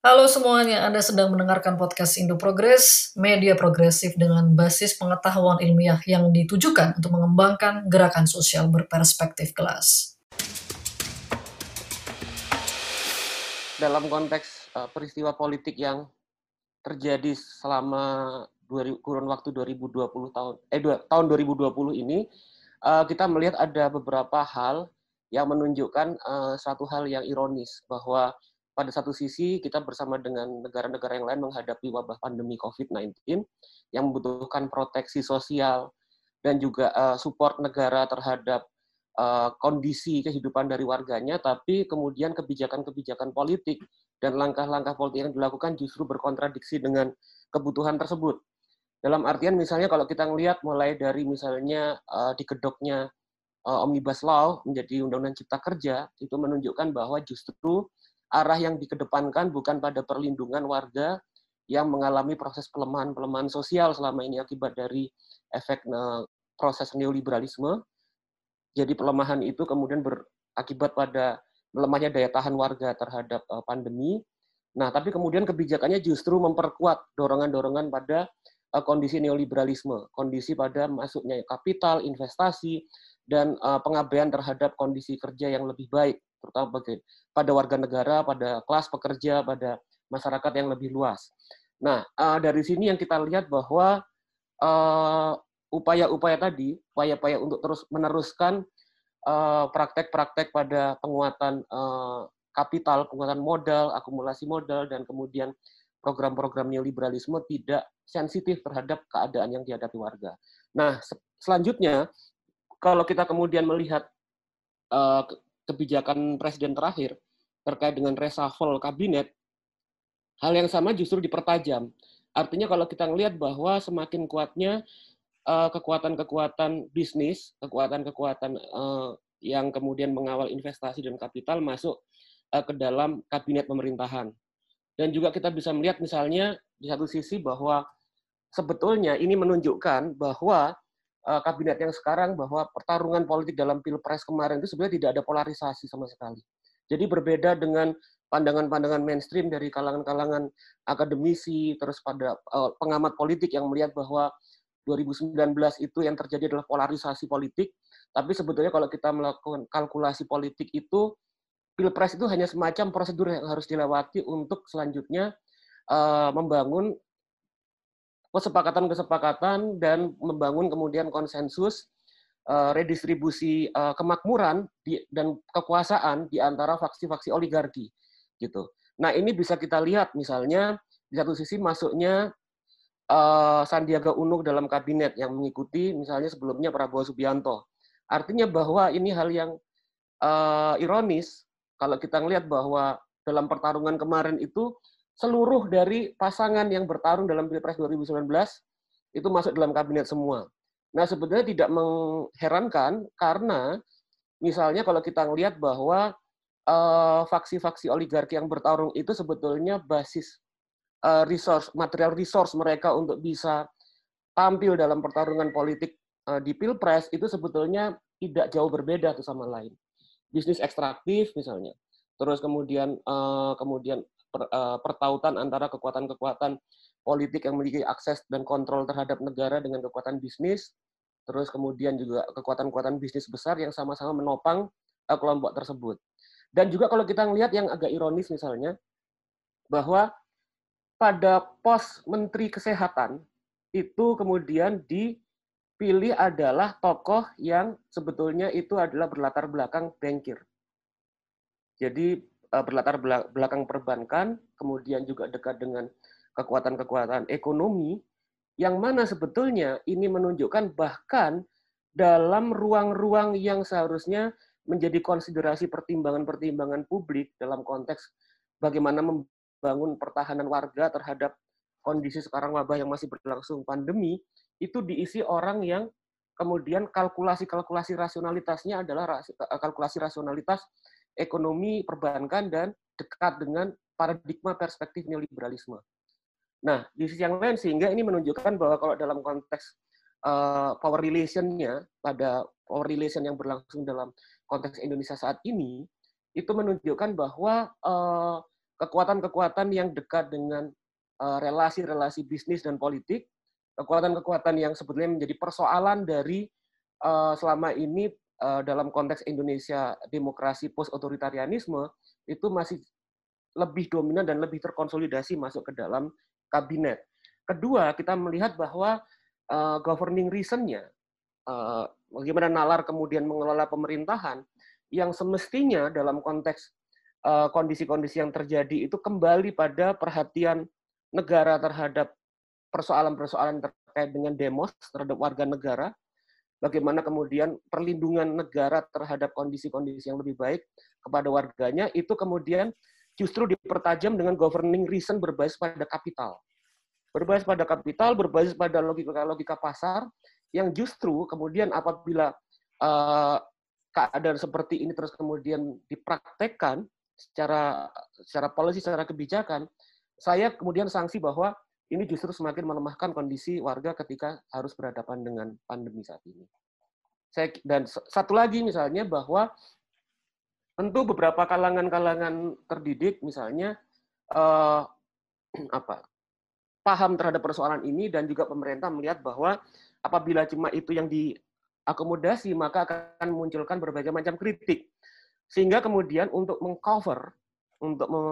Halo semuanya, Anda sedang mendengarkan podcast Indo Progress, media progresif dengan basis pengetahuan ilmiah yang ditujukan untuk mengembangkan gerakan sosial berperspektif kelas. Dalam konteks uh, peristiwa politik yang terjadi selama kurun waktu 2020 tahun eh dua, tahun 2020 ini, uh, kita melihat ada beberapa hal yang menunjukkan uh, satu hal yang ironis bahwa pada satu sisi kita bersama dengan negara-negara yang lain menghadapi wabah pandemi COVID-19 yang membutuhkan proteksi sosial dan juga uh, support negara terhadap uh, kondisi kehidupan dari warganya, tapi kemudian kebijakan-kebijakan politik dan langkah-langkah politik yang dilakukan justru berkontradiksi dengan kebutuhan tersebut. Dalam artian misalnya kalau kita melihat mulai dari misalnya uh, digedoknya uh, Omnibus Law menjadi Undang-Undang Cipta Kerja, itu menunjukkan bahwa justru arah yang dikedepankan bukan pada perlindungan warga yang mengalami proses pelemahan-pelemahan sosial selama ini akibat dari efek proses neoliberalisme. Jadi pelemahan itu kemudian berakibat pada melemahnya daya tahan warga terhadap uh, pandemi. Nah, tapi kemudian kebijakannya justru memperkuat dorongan-dorongan pada uh, kondisi neoliberalisme, kondisi pada masuknya kapital, investasi, dan pengabaian terhadap kondisi kerja yang lebih baik terutama bagi pada warga negara, pada kelas pekerja, pada masyarakat yang lebih luas. Nah, uh, dari sini yang kita lihat bahwa upaya upaya-upaya tadi, upaya-upaya untuk terus meneruskan praktek-praktek uh, pada penguatan uh, kapital, penguatan modal, akumulasi modal, dan kemudian program-program neoliberalisme tidak sensitif terhadap keadaan yang dihadapi warga. Nah, selanjutnya, kalau kita kemudian melihat uh, kebijakan presiden terakhir terkait dengan reshuffle kabinet, hal yang sama justru dipertajam. Artinya kalau kita melihat bahwa semakin kuatnya eh, kekuatan-kekuatan bisnis, kekuatan-kekuatan uh, yang kemudian mengawal investasi dan kapital masuk uh, ke dalam kabinet pemerintahan. Dan juga kita bisa melihat misalnya di satu sisi bahwa sebetulnya ini menunjukkan bahwa kabinet yang sekarang bahwa pertarungan politik dalam pilpres kemarin itu sebenarnya tidak ada polarisasi sama sekali. Jadi berbeda dengan pandangan-pandangan mainstream dari kalangan-kalangan akademisi, terus pada uh, pengamat politik yang melihat bahwa 2019 itu yang terjadi adalah polarisasi politik. Tapi sebetulnya kalau kita melakukan kalkulasi politik itu, pilpres itu hanya semacam prosedur yang harus dilewati untuk selanjutnya uh, membangun kesepakatan-kesepakatan dan membangun kemudian konsensus uh, redistribusi uh, kemakmuran dan kekuasaan di antara faksi-faksi oligarki gitu. Nah, ini bisa kita lihat misalnya di satu sisi masuknya uh, Sandiaga Uno dalam kabinet yang mengikuti misalnya sebelumnya Prabowo Subianto. Artinya bahwa ini hal yang uh, ironis kalau kita melihat bahwa dalam pertarungan kemarin itu seluruh dari pasangan yang bertarung dalam Pilpres 2019 itu masuk dalam kabinet semua. Nah, sebetulnya tidak mengherankan karena misalnya kalau kita melihat bahwa uh, faksi-faksi oligarki yang bertarung itu sebetulnya basis uh, resource material resource mereka untuk bisa tampil dalam pertarungan politik uh, di Pilpres itu sebetulnya tidak jauh berbeda satu sama lain. Bisnis ekstraktif misalnya. Terus kemudian uh, kemudian per, uh, pertautan antara kekuatan-kekuatan politik yang memiliki akses dan kontrol terhadap negara dengan kekuatan bisnis, terus kemudian juga kekuatan-kekuatan bisnis besar yang sama-sama menopang uh, kelompok tersebut. Dan juga kalau kita melihat yang agak ironis misalnya, bahwa pada pos Menteri Kesehatan itu kemudian dipilih adalah tokoh yang sebetulnya itu adalah berlatar belakang bankir. Jadi uh, berlatar belakang perbankan, kemudian juga dekat dengan kekuatan-kekuatan ekonomi, yang mana sebetulnya ini menunjukkan bahkan dalam ruang-ruang yang seharusnya menjadi konsiderasi pertimbangan-pertimbangan publik dalam konteks bagaimana membangun pertahanan warga terhadap kondisi sekarang wabah yang masih berlangsung pandemi, itu diisi orang yang kemudian kalkulasi-kalkulasi rasionalitasnya adalah kalkulasi rasionalitas ekonomi perbankan dan dekat dengan paradigma perspektif neoliberalisme. Nah, di sisi yang lain sehingga ini menunjukkan bahwa kalau dalam konteks uh, power relation-nya pada power relation yang berlangsung dalam konteks Indonesia saat ini itu menunjukkan bahwa uh, kekuatan-kekuatan yang dekat dengan relasi-relasi bisnis dan politik, kekuatan-kekuatan yang sebetulnya menjadi persoalan dari selama ini dalam konteks Indonesia demokrasi post otoritarianisme itu masih lebih dominan dan lebih terkonsolidasi masuk ke dalam kabinet. Kedua, kita melihat bahwa uh, governing reasonnya, uh, bagaimana nalar kemudian mengelola pemerintahan, yang semestinya dalam konteks kondisi-kondisi uh, yang terjadi itu kembali pada perhatian negara terhadap persoalan-persoalan terkait dengan demos terhadap warga negara, bagaimana kemudian perlindungan negara terhadap kondisi-kondisi yang lebih baik kepada warganya, itu kemudian justru dipertajam dengan governing reason berbasis pada kapital. Berbasis pada kapital, berbasis pada logika-logika pasar, yang justru kemudian apabila uh, keadaan seperti ini terus kemudian dipraktekkan secara secara policy, secara kebijakan, saya kemudian sanksi bahwa ini justru semakin melemahkan kondisi warga ketika harus berhadapan dengan pandemi saat ini. Saya, dan satu lagi misalnya bahwa tentu beberapa kalangan-kalangan terdidik misalnya eh, apa paham terhadap persoalan ini dan juga pemerintah melihat bahwa apabila cuma itu yang diakomodasi maka akan memunculkan berbagai macam kritik sehingga kemudian untuk mengcover untuk me,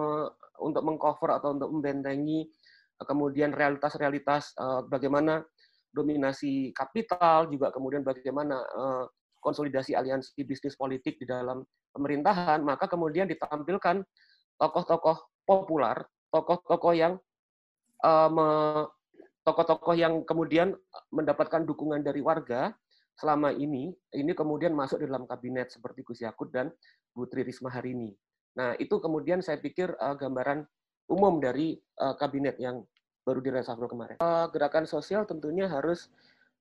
untuk mengcover atau untuk membentengi kemudian realitas-realitas uh, bagaimana dominasi kapital juga kemudian bagaimana uh, konsolidasi aliansi bisnis politik di dalam pemerintahan, maka kemudian ditampilkan tokoh-tokoh populer, tokoh-tokoh yang uh, tokoh-tokoh yang kemudian mendapatkan dukungan dari warga selama ini, ini kemudian masuk di dalam kabinet seperti Gus Yakut dan Bu Tri Risma hari ini. Nah, itu kemudian saya pikir gambaran umum dari uh, kabinet yang baru diresafel kemarin. Uh, gerakan sosial tentunya harus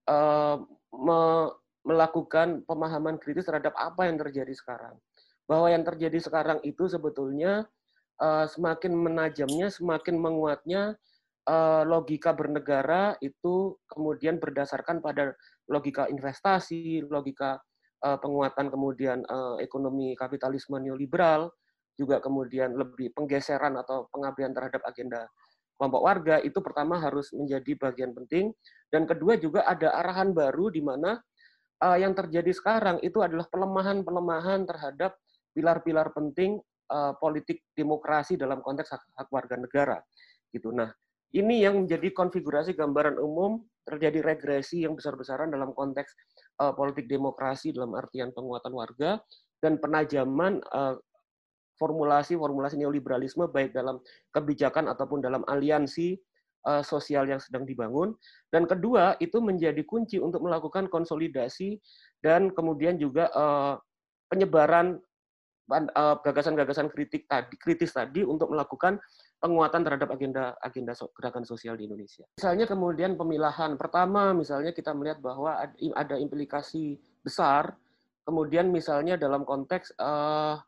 uh, me melakukan pemahaman kritis terhadap apa yang terjadi sekarang. Bahwa yang terjadi sekarang itu sebetulnya uh, semakin menajamnya, semakin menguatnya uh, logika bernegara itu kemudian berdasarkan pada logika investasi, logika uh, penguatan kemudian uh, ekonomi kapitalisme neoliberal, juga kemudian lebih penggeseran atau pengabdian terhadap agenda kelompok warga itu pertama harus menjadi bagian penting dan kedua juga ada arahan baru di mana uh, yang terjadi sekarang itu adalah pelemahan-pelemahan terhadap pilar-pilar penting uh, politik demokrasi dalam konteks hak, hak warga negara. Gitu. Nah, ini yang menjadi konfigurasi gambaran umum terjadi regresi yang besar-besaran dalam konteks uh, politik demokrasi dalam artian penguatan warga dan penajaman uh, formulasi-formulasi neoliberalisme baik dalam kebijakan ataupun dalam aliansi uh, sosial yang sedang dibangun. Dan kedua, itu menjadi kunci untuk melakukan konsolidasi dan kemudian juga uh, penyebaran eh, gagasan-gagasan kritik tadi kritis tadi untuk melakukan penguatan terhadap agenda agenda gerakan sosial di Indonesia. Misalnya kemudian pemilahan pertama misalnya kita melihat bahwa ada implikasi besar kemudian misalnya dalam konteks uh,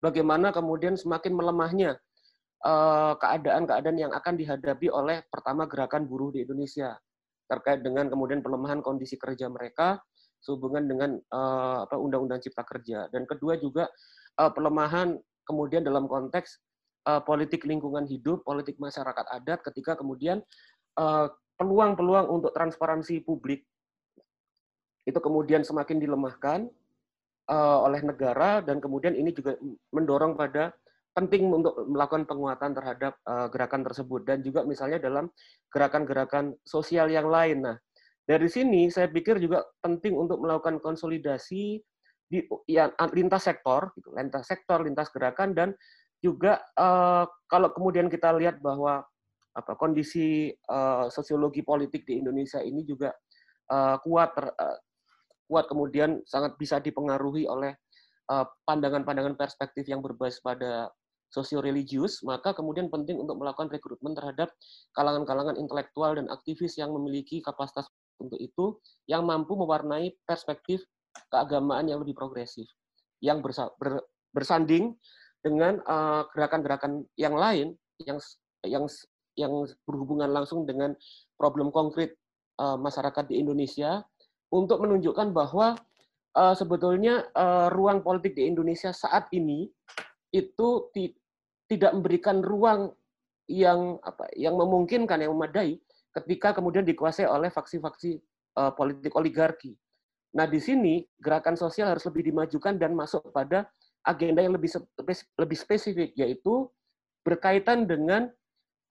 bagaimana kemudian semakin melemahnya Eh, keadaan-keadaan yang akan dihadapi oleh pertama gerakan buruh di Indonesia terkait dengan kemudian pelemahan kondisi kerja mereka sehubungan dengan apa Undang-Undang Cipta Kerja. Dan kedua juga uh, pelemahan kemudian dalam konteks politik lingkungan hidup, politik masyarakat adat ketika kemudian peluang-peluang untuk transparansi publik itu kemudian semakin dilemahkan uh, oleh negara dan kemudian ini juga mendorong pada penting untuk melakukan penguatan terhadap uh, gerakan tersebut dan juga misalnya dalam gerakan-gerakan sosial yang lain. Nah, dari sini saya pikir juga penting untuk melakukan konsolidasi di ya, lintas sektor, gitu, lintas sektor, lintas gerakan dan juga uh, kalau kemudian kita lihat bahwa apa kondisi uh, sosiologi politik di Indonesia ini juga uh, kuat ter, uh, kuat kemudian sangat bisa dipengaruhi oleh pandangan-pandangan uh, perspektif yang berbasis pada sosio-religius, maka kemudian penting untuk melakukan rekrutmen terhadap kalangan-kalangan intelektual dan aktivis yang memiliki kapasitas untuk itu, yang mampu mewarnai perspektif keagamaan yang lebih progresif, yang bersa ber bersanding dengan eh, gerakan-gerakan uh, yang lain yang yang yang berhubungan langsung dengan problem konkret uh, masyarakat di Indonesia untuk menunjukkan bahwa uh, sebetulnya uh, ruang politik di Indonesia saat ini itu tidak memberikan ruang yang apa yang memungkinkan yang memadai ketika kemudian dikuasai oleh faksi-faksi uh, politik oligarki. Nah, di sini gerakan sosial harus lebih dimajukan dan masuk pada agenda yang lebih lebih spesifik yaitu berkaitan dengan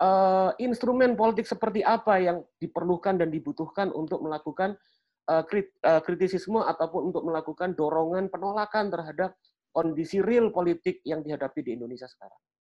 uh, instrumen politik seperti apa yang diperlukan dan dibutuhkan untuk melakukan krit, uh, kritisisme ataupun untuk melakukan dorongan penolakan terhadap kondisi real politik yang dihadapi di Indonesia sekarang.